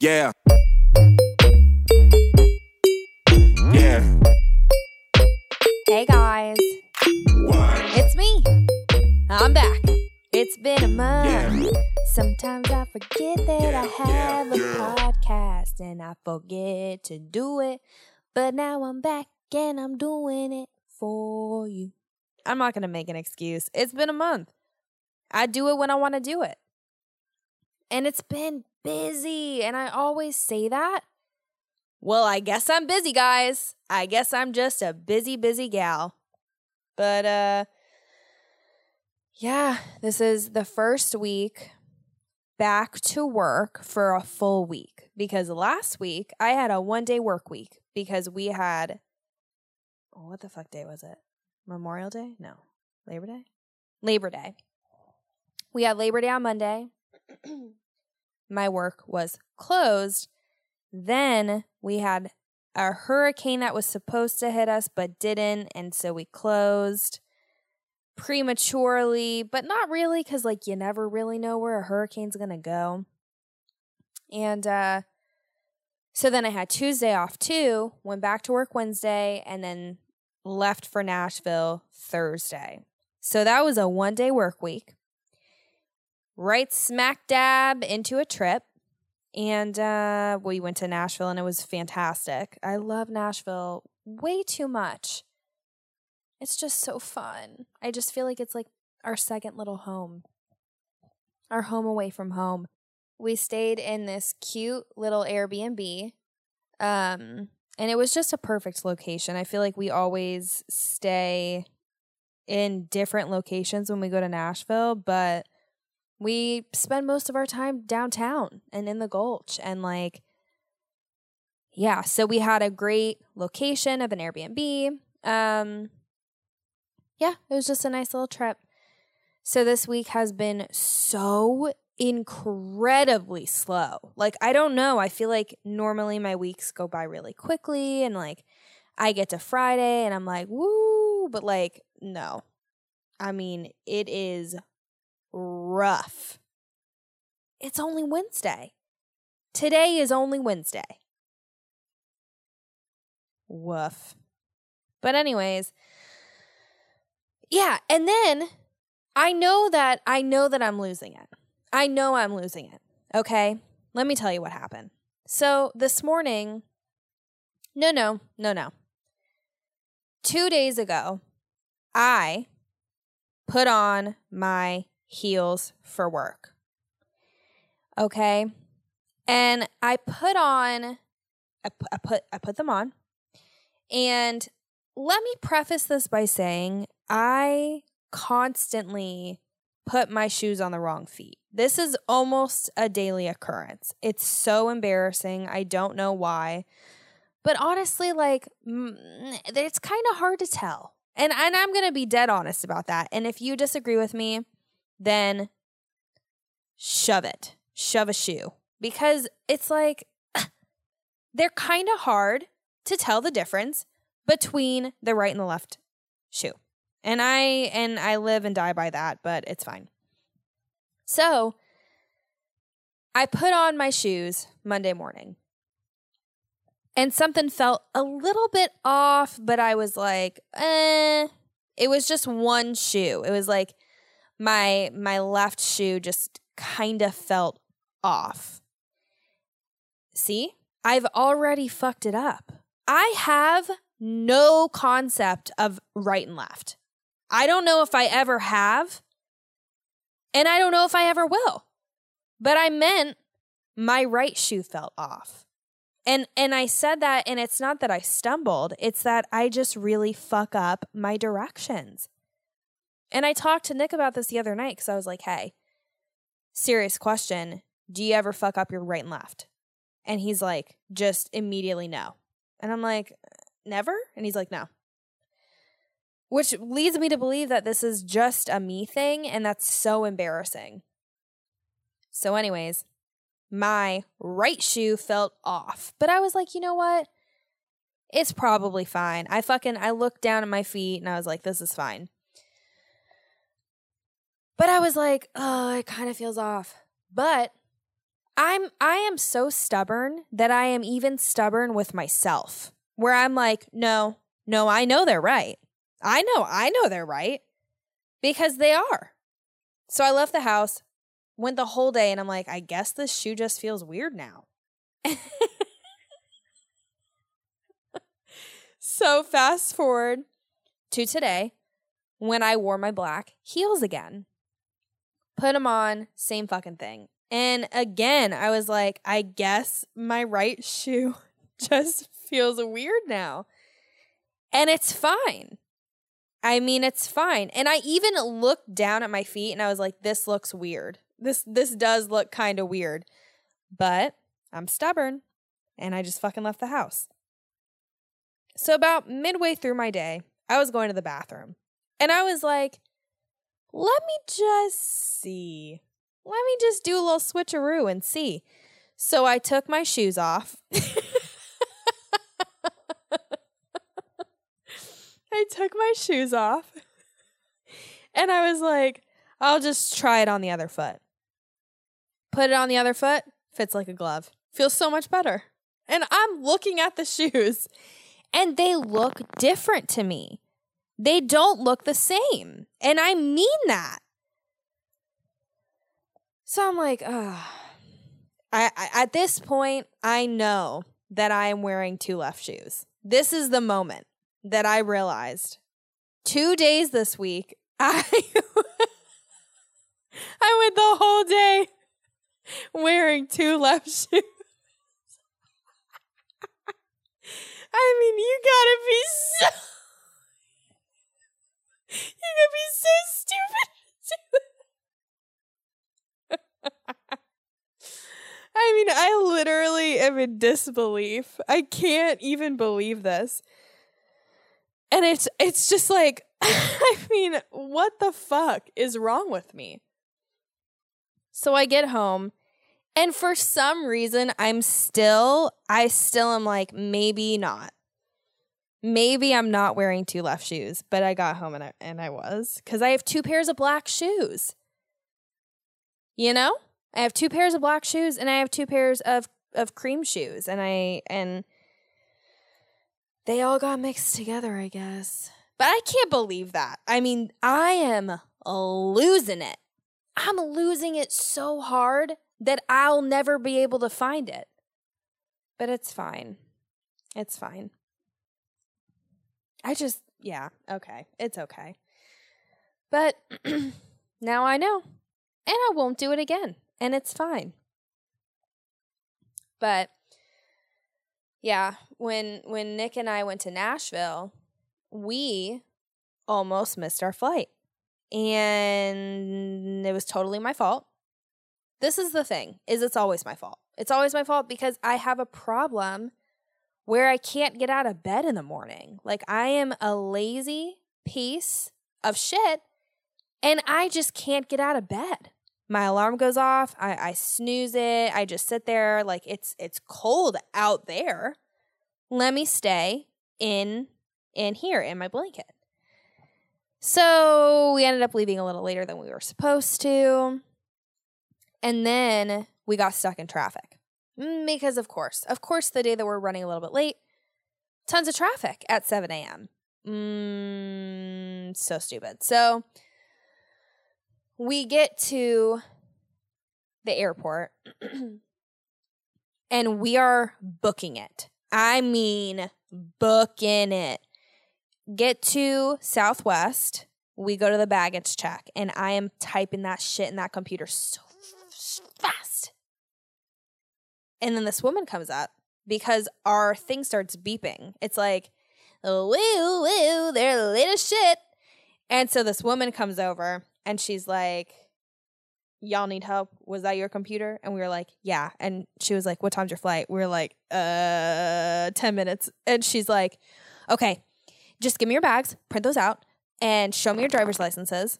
Yeah. Yeah. Hey guys, What? it's me. I'm back. It's been a month. Yeah. Sometimes I forget that I have yeah, a yeah. podcast and I forget to do it. But now I'm back and I'm doing it for you. I'm not going to make an excuse. It's been a month. I do it when I want to do it. And it's been busy. And I always say that. Well, I guess I'm busy, guys. I guess I'm just a busy, busy gal. But, uh, yeah, this is the first week back to work for a full week because last week I had a one day work week because we had oh, what the fuck day was it? Memorial Day? No. Labor Day? Labor Day. We had Labor Day on Monday. My work was closed. Then we had a hurricane that was supposed to hit us but didn't, and so we closed prematurely, but not really because like you never really know where a hurricane's gonna go. And uh so then I had Tuesday off too, went back to work Wednesday, and then left for Nashville Thursday. So that was a one day work week. Right smack dab into a trip. And uh we went to Nashville and it was fantastic. I love Nashville way too much. It's just so fun. I just feel like it's like our second little home, our home away from home. We stayed in this cute little Airbnb. Um, and it was just a perfect location. I feel like we always stay in different locations when we go to Nashville, but we spend most of our time downtown and in the Gulch. And like, yeah, so we had a great location of an Airbnb. Um, yeah, it was just a nice little trip. So this week has been so incredibly slow. Like, I don't know. I feel like normally my weeks go by really quickly and like I get to Friday and I'm like, woo, but like, no. I mean, it is rough. It's only Wednesday. Today is only Wednesday. Woof. But, anyways, yeah, and then I know that I know that I'm losing it. I know I'm losing it. Okay? Let me tell you what happened. So, this morning, no, no, no, no. 2 days ago, I put on my heels for work. Okay? And I put on I, pu- I put I put them on. And let me preface this by saying I constantly put my shoes on the wrong feet. This is almost a daily occurrence. It's so embarrassing. I don't know why. But honestly, like, it's kind of hard to tell. And, and I'm going to be dead honest about that. And if you disagree with me, then shove it. Shove a shoe. Because it's like, they're kind of hard to tell the difference between the right and the left shoe. And I and I live and die by that, but it's fine. So, I put on my shoes Monday morning. And something felt a little bit off, but I was like, "Eh, it was just one shoe. It was like my my left shoe just kind of felt off. See? I've already fucked it up. I have no concept of right and left. I don't know if I ever have, and I don't know if I ever will. But I meant my right shoe felt off. And and I said that and it's not that I stumbled, it's that I just really fuck up my directions. And I talked to Nick about this the other night cuz I was like, "Hey, serious question, do you ever fuck up your right and left?" And he's like, "Just immediately no." And I'm like, "Never?" And he's like, "No." Which leads me to believe that this is just a me thing and that's so embarrassing. So anyways, my right shoe felt off. But I was like, you know what? It's probably fine. I fucking I looked down at my feet and I was like, this is fine. But I was like, oh, it kind of feels off. But I'm I am so stubborn that I am even stubborn with myself. Where I'm like, no, no, I know they're right. I know, I know they're right. Because they are. So I left the house, went the whole day, and I'm like, I guess this shoe just feels weird now. so fast forward to today when I wore my black heels again. Put them on, same fucking thing. And again, I was like, I guess my right shoe just feels weird now. And it's fine. I mean, it's fine. And I even looked down at my feet and I was like, this looks weird. This this does look kind of weird. But I'm stubborn and I just fucking left the house. So about midway through my day, I was going to the bathroom. And I was like, let me just see. Let me just do a little switcheroo and see. So I took my shoes off. I took my shoes off. And I was like, I'll just try it on the other foot. Put it on the other foot, fits like a glove. Feels so much better. And I'm looking at the shoes and they look different to me. They don't look the same. And I mean that. So I'm like, ah. I, I at this point, I know that I am wearing two left shoes. This is the moment that I realized. Two days this week, I I went the whole day wearing two left shoes. I mean, you gotta be so gotta be so stupid. I mean, I literally am in disbelief. I can't even believe this. And it's it's just like I mean, what the fuck is wrong with me? So I get home and for some reason I'm still I still am like maybe not. Maybe I'm not wearing two left shoes, but I got home and I and I was cuz I have two pairs of black shoes. You know? I have two pairs of black shoes and I have two pairs of of cream shoes and I and they all got mixed together, I guess. But I can't believe that. I mean, I am losing it. I'm losing it so hard that I'll never be able to find it. But it's fine. It's fine. I just, yeah, okay. It's okay. But now I know. And I won't do it again. And it's fine. But yeah, when when Nick and I went to Nashville, we almost missed our flight. And it was totally my fault. This is the thing, is it's always my fault. It's always my fault because I have a problem where I can't get out of bed in the morning. Like I am a lazy piece of shit and I just can't get out of bed. My alarm goes off I, I snooze it i just sit there like it's it's cold out there. Let me stay in in here in my blanket. So we ended up leaving a little later than we were supposed to and then we got stuck in traffic because of course of course the day that we're running a little bit late tons of traffic at 7 a.m mm, so stupid so we get to the airport and we are booking it. I mean, booking it. Get to Southwest. We go to the baggage check, and I am typing that shit in that computer so fast. And then this woman comes up because our thing starts beeping. It's like, woo, woo, they're late as shit. And so this woman comes over and she's like, Y'all need help? Was that your computer? And we were like, Yeah. And she was like, What time's your flight? We were like, Uh, 10 minutes. And she's like, Okay, just give me your bags, print those out, and show me your driver's licenses.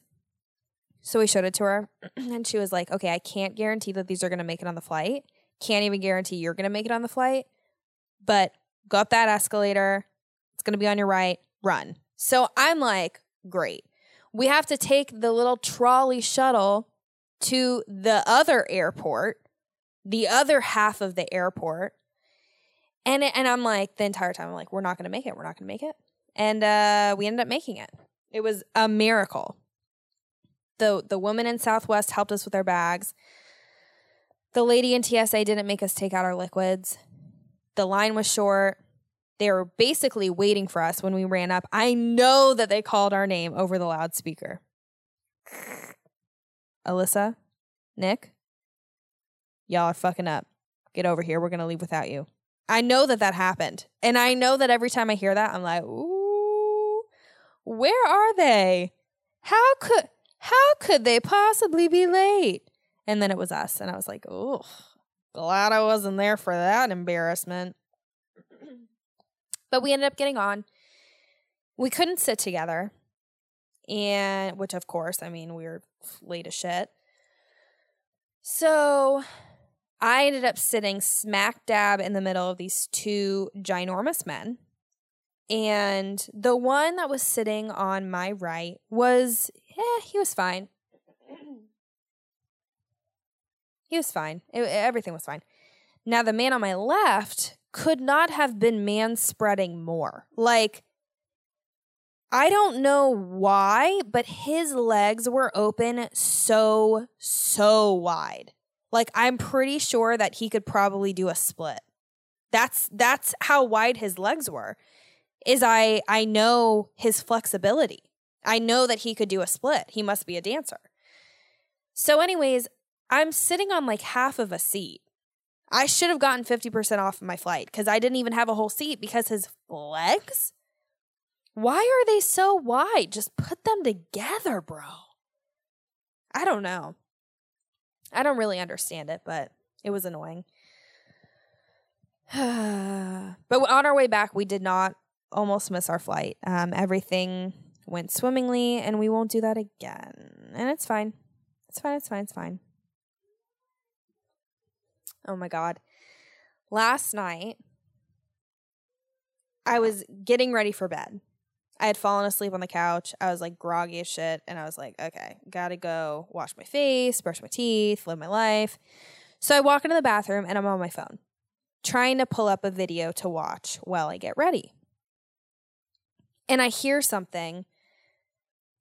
So we showed it to her, and she was like, Okay, I can't guarantee that these are going to make it on the flight. Can't even guarantee you're going to make it on the flight, but go up that escalator. It's going to be on your right. Run. So I'm like, Great we have to take the little trolley shuttle to the other airport the other half of the airport. And and I'm like the entire time I'm like we're not going to make it. We're not going to make it. And uh we ended up making it. It was a miracle. The the woman in Southwest helped us with our bags. The lady in TSA didn't make us take out our liquids. The line was short. They were basically waiting for us when we ran up. I know that they called our name over the loudspeaker. Alyssa, Nick, y'all are fucking up. Get over here. We're going to leave without you. I know that that happened. And I know that every time I hear that, I'm like, ooh, where are they? How could how could they possibly be late? And then it was us. And I was like, oh, glad I wasn't there for that embarrassment. but we ended up getting on. We couldn't sit together. And which of course, I mean, we were late as shit. So I ended up sitting smack dab in the middle of these two ginormous men. And the one that was sitting on my right was, yeah, he was fine. He was fine. It, everything was fine. Now, the man on my left could not have been man spreading more. Like, I don't know why, but his legs were open so, so wide. Like, I'm pretty sure that he could probably do a split. That's that's how wide his legs were. Is I I know his flexibility. I know that he could do a split. He must be a dancer. So anyways, I'm sitting on like half of a seat. I should have gotten 50% off of my flight because I didn't even have a whole seat because his legs? Why are they so wide? Just put them together, bro. I don't know. I don't really understand it, but it was annoying. but on our way back, we did not almost miss our flight. Um, everything went swimmingly, and we won't do that again. And it's fine. It's fine. It's fine. It's fine. Oh my God. Last night, I was getting ready for bed. I had fallen asleep on the couch. I was like groggy as shit. And I was like, okay, gotta go wash my face, brush my teeth, live my life. So I walk into the bathroom and I'm on my phone, trying to pull up a video to watch while I get ready. And I hear something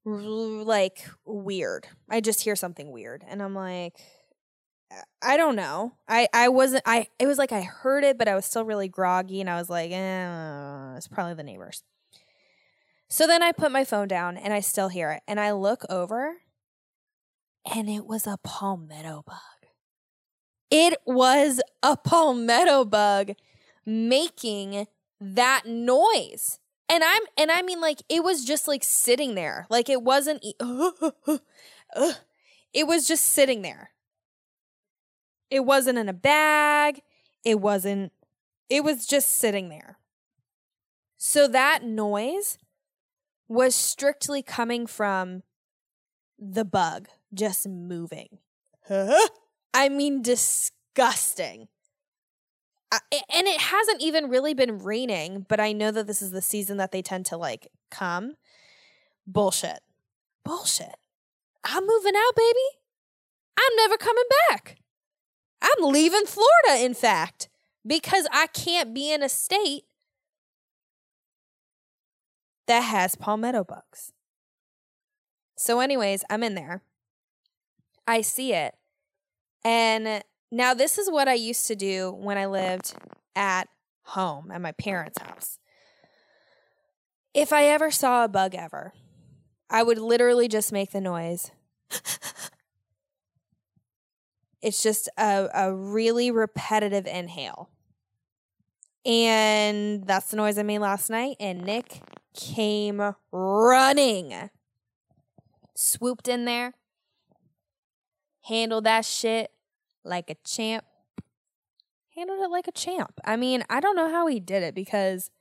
like weird. I just hear something weird. And I'm like, I don't know. I I wasn't. I it was like I heard it, but I was still really groggy, and I was like, eh, it's probably the neighbors. So then I put my phone down, and I still hear it, and I look over, and it was a palmetto bug. It was a palmetto bug making that noise. And I'm and I mean like it was just like sitting there. Like it wasn't it was just sitting there. It wasn't in a bag. It wasn't, it was just sitting there. So that noise was strictly coming from the bug just moving. Huh? I mean, disgusting. I, and it hasn't even really been raining, but I know that this is the season that they tend to like come. Bullshit. Bullshit. I'm moving out, baby. I'm never coming back. I'm leaving Florida, in fact, because I can't be in a state that has palmetto bugs. So, anyways, I'm in there. I see it. And now, this is what I used to do when I lived at home, at my parents' house. If I ever saw a bug ever, I would literally just make the noise It's just a, a really repetitive inhale. And that's the noise I made last night. And Nick came running, swooped in there, handled that shit like a champ. Handled it like a champ. I mean, I don't know how he did it because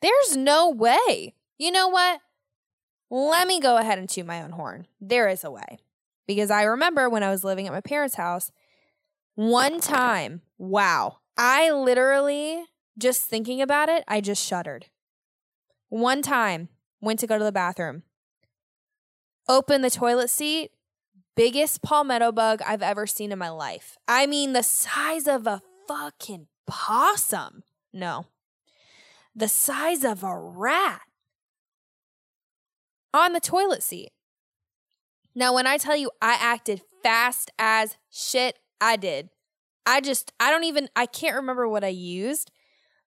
there's no way. You know what? Let me go ahead and toot my own horn. There is a way. Because I remember when I was living at my parents' house, one time, wow, I literally just thinking about it, I just shuddered. One time, went to go to the bathroom, opened the toilet seat, biggest palmetto bug I've ever seen in my life. I mean, the size of a fucking possum. No, the size of a rat on the toilet seat. Now, when I tell you I acted fast as shit, I did. I just, I don't even, I can't remember what I used,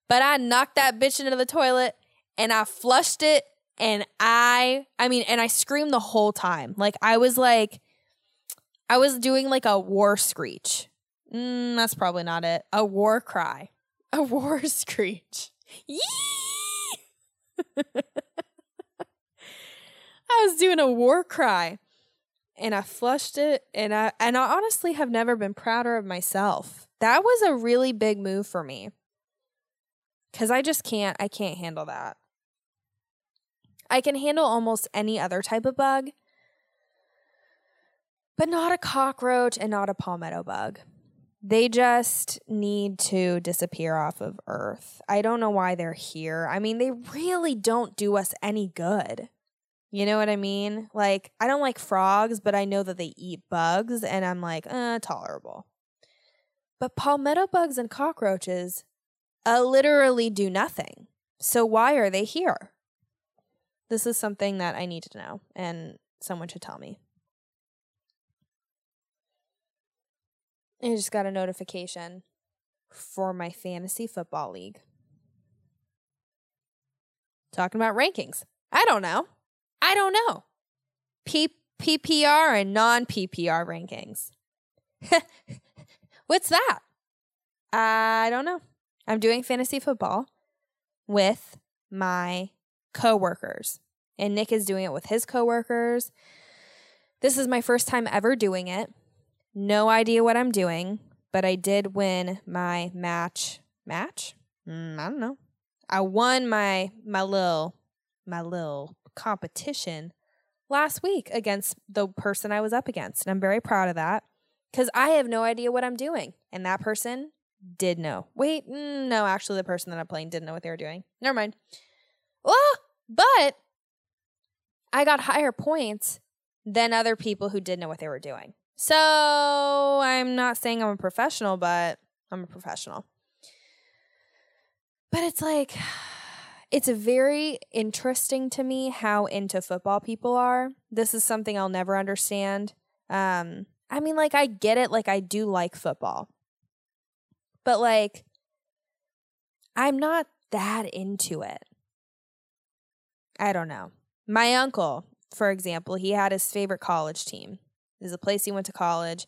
but I knocked that bitch into the toilet and I flushed it and I, I mean, and I screamed the whole time. Like, I was like, I was doing like a war screech. Mm, that's probably not it. A war cry. A war screech. Yee! I was doing a war cry and I flushed it and I and I honestly have never been prouder of myself. That was a really big move for me. Cuz I just can't I can't handle that. I can handle almost any other type of bug, but not a cockroach and not a palmetto bug. They just need to disappear off of Earth. I don't know why they're here. I mean, they really don't do us any good. You know what I mean? Like, I don't like frogs, but I know that they eat bugs, and I'm like, uh, tolerable. But palmetto bugs and cockroaches uh, literally do nothing. So why are they here? This is something that I need to know, and someone should tell me. I just got a notification for my fantasy football league. Talking about rankings. I don't know. I don't know. P- PPR and non PPR rankings. What's that? I don't know. I'm doing fantasy football with my coworkers, and Nick is doing it with his coworkers. This is my first time ever doing it. No idea what I'm doing, but I did win my match. Match? Mm, I don't know. I won my my little my little competition last week against the person I was up against, and I'm very proud of that because I have no idea what I'm doing, and that person did know. Wait, mm, no, actually, the person that I'm playing didn't know what they were doing. Never mind. Well, but I got higher points than other people who did know what they were doing. So I'm not saying I'm a professional, but I'm a professional. But it's like, it's very interesting to me how into football people are. This is something I'll never understand. Um, I mean, like, I get it. Like, I do like football. But, like, I'm not that into it. I don't know. My uncle, for example, he had his favorite college team. This is a place he went to college.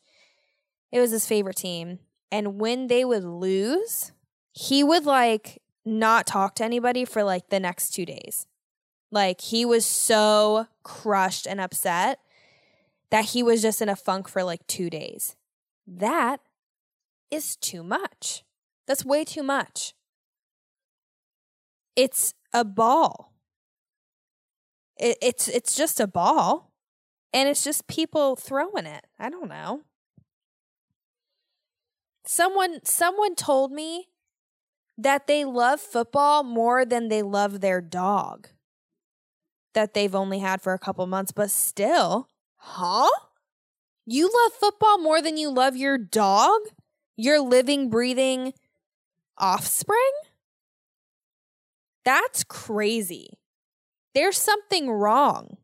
It was his favorite team. And when they would lose, he would like not talk to anybody for like the next two days. Like he was so crushed and upset that he was just in a funk for like two days. That is too much. That's way too much. It's a ball. It, it's it's just a ball and it's just people throwing it. I don't know. Someone someone told me that they love football more than they love their dog that they've only had for a couple months, but still, huh? You love football more than you love your dog? Your living, breathing offspring? That's crazy. There's something wrong.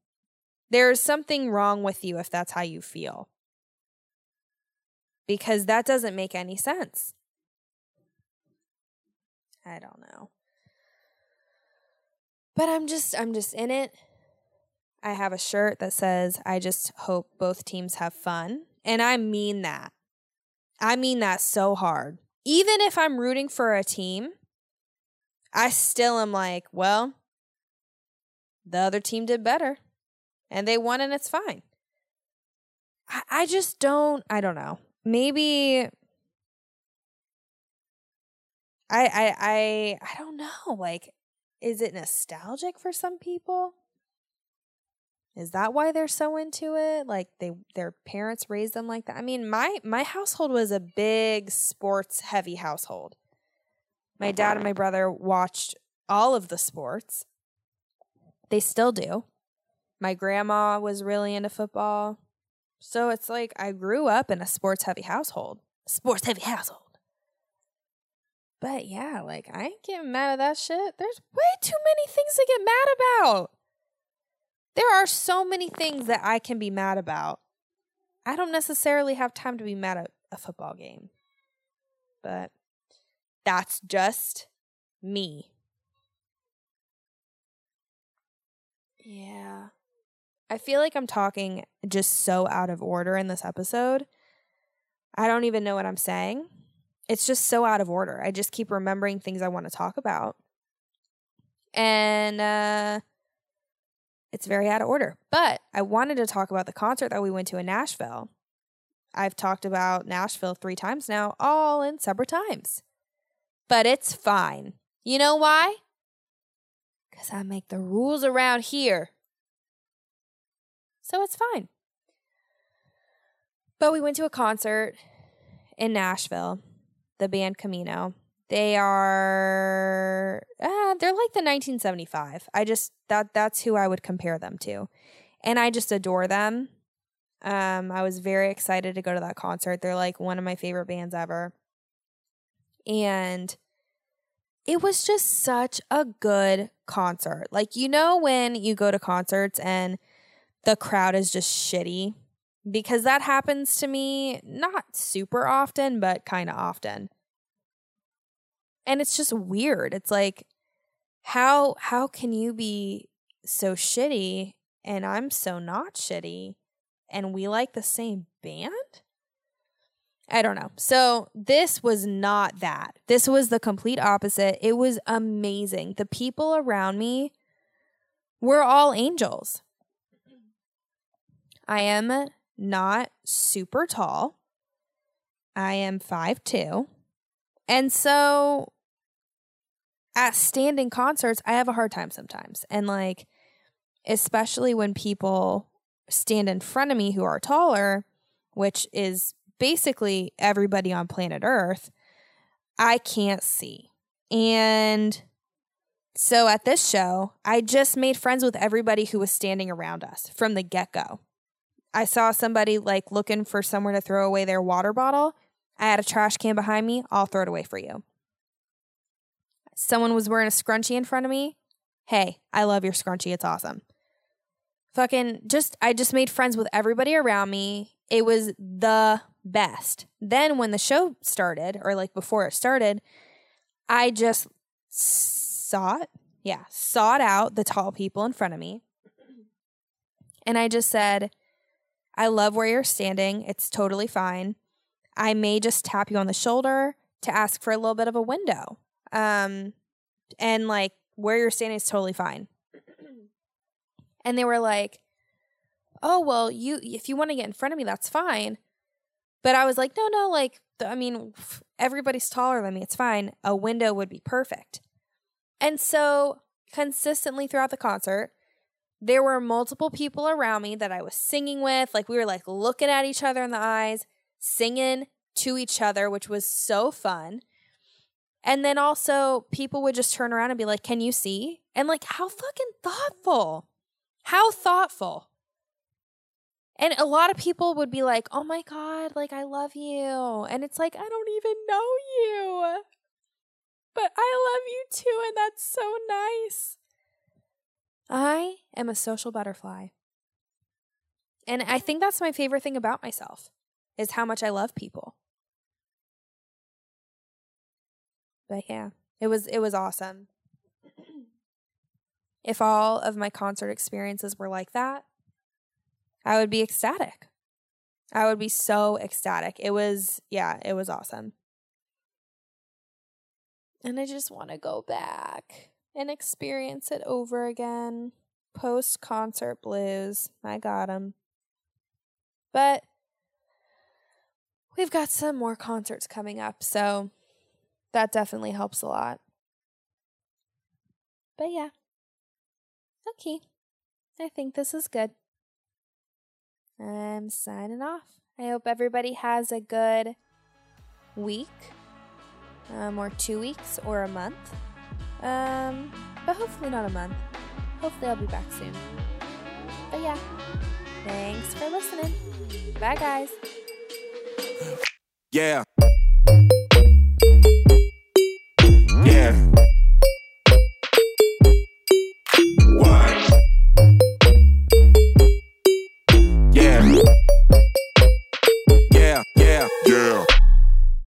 There's something wrong with you if that's how you feel. Because that doesn't make any sense. I don't know. But I'm just I'm just in it. I have a shirt that says I just hope both teams have fun, and I mean that. I mean that so hard. Even if I'm rooting for a team, I still am like, well, the other team did better and they won and it's fine. I, I just don't I don't know. Maybe I I I I don't know. Like, is it nostalgic for some people? Is that why they're so into it? Like they their parents raised them like that. I mean, my my household was a big sports heavy household. My dad and my brother watched all of the sports. They still do. My grandma was really into football. So it's like I grew up in a sports heavy household. Sports heavy household. But yeah, like I ain't getting mad at that shit. There's way too many things to get mad about. There are so many things that I can be mad about. I don't necessarily have time to be mad at a football game. But that's just me. Yeah. I feel like I'm talking just so out of order in this episode. I don't even know what I'm saying. It's just so out of order. I just keep remembering things I want to talk about. And uh it's very out of order. But I wanted to talk about the concert that we went to in Nashville. I've talked about Nashville 3 times now, all in separate times. But it's fine. You know why? Cuz I make the rules around here. So it's fine. But we went to a concert in Nashville, the band Camino. They are uh, they're like the 1975. I just that that's who I would compare them to. And I just adore them. Um I was very excited to go to that concert. They're like one of my favorite bands ever. And it was just such a good concert. Like you know when you go to concerts and the crowd is just shitty because that happens to me not super often, but kind of often. And it's just weird. It's like how how can you be so shitty and I'm so not shitty and we like the same band? I don't know. So this was not that. This was the complete opposite. It was amazing. The people around me were all angels. I am not super tall. I am five two, And so at standing concerts, I have a hard time sometimes. And like, especially when people stand in front of me who are taller, which is basically everybody on planet Earth, I can't see. And so at this show, I just made friends with everybody who was standing around us from the get go. I saw somebody like looking for somewhere to throw away their water bottle. I had a trash can behind me. I'll throw it away for you. Someone was wearing a scrunchie in front of me. Hey, I love your scrunchie. It's awesome. Fucking just, I just made friends with everybody around me. It was the best. Then when the show started, or like before it started, I just sought, yeah, sought out the tall people in front of me. And I just said, I love where you're standing. It's totally fine. I may just tap you on the shoulder to ask for a little bit of a window. Um, and like where you're standing is totally fine. and they were like, "Oh, well, you if you want to get in front of me, that's fine." But I was like, "No, no, like I mean, everybody's taller than me. It's fine. A window would be perfect." And so, consistently throughout the concert, there were multiple people around me that I was singing with. Like we were like looking at each other in the eyes, singing to each other, which was so fun. And then also people would just turn around and be like, "Can you see?" And like how fucking thoughtful. How thoughtful. And a lot of people would be like, "Oh my god, like I love you." And it's like, "I don't even know you." But I love you too and that's so nice. I am a social butterfly. And I think that's my favorite thing about myself is how much I love people. But yeah, it was it was awesome. if all of my concert experiences were like that, I would be ecstatic. I would be so ecstatic. It was yeah, it was awesome. And I just want to go back and experience it over again. Post concert blues. I got them. But we've got some more concerts coming up, so that definitely helps a lot. But yeah. Okay. I think this is good. I'm signing off. I hope everybody has a good week, um, or two weeks, or a month. Um, but hopefully not a month. Hopefully I'll be back soon. But yeah, Thanks for listening. Bye, guys. Yeah.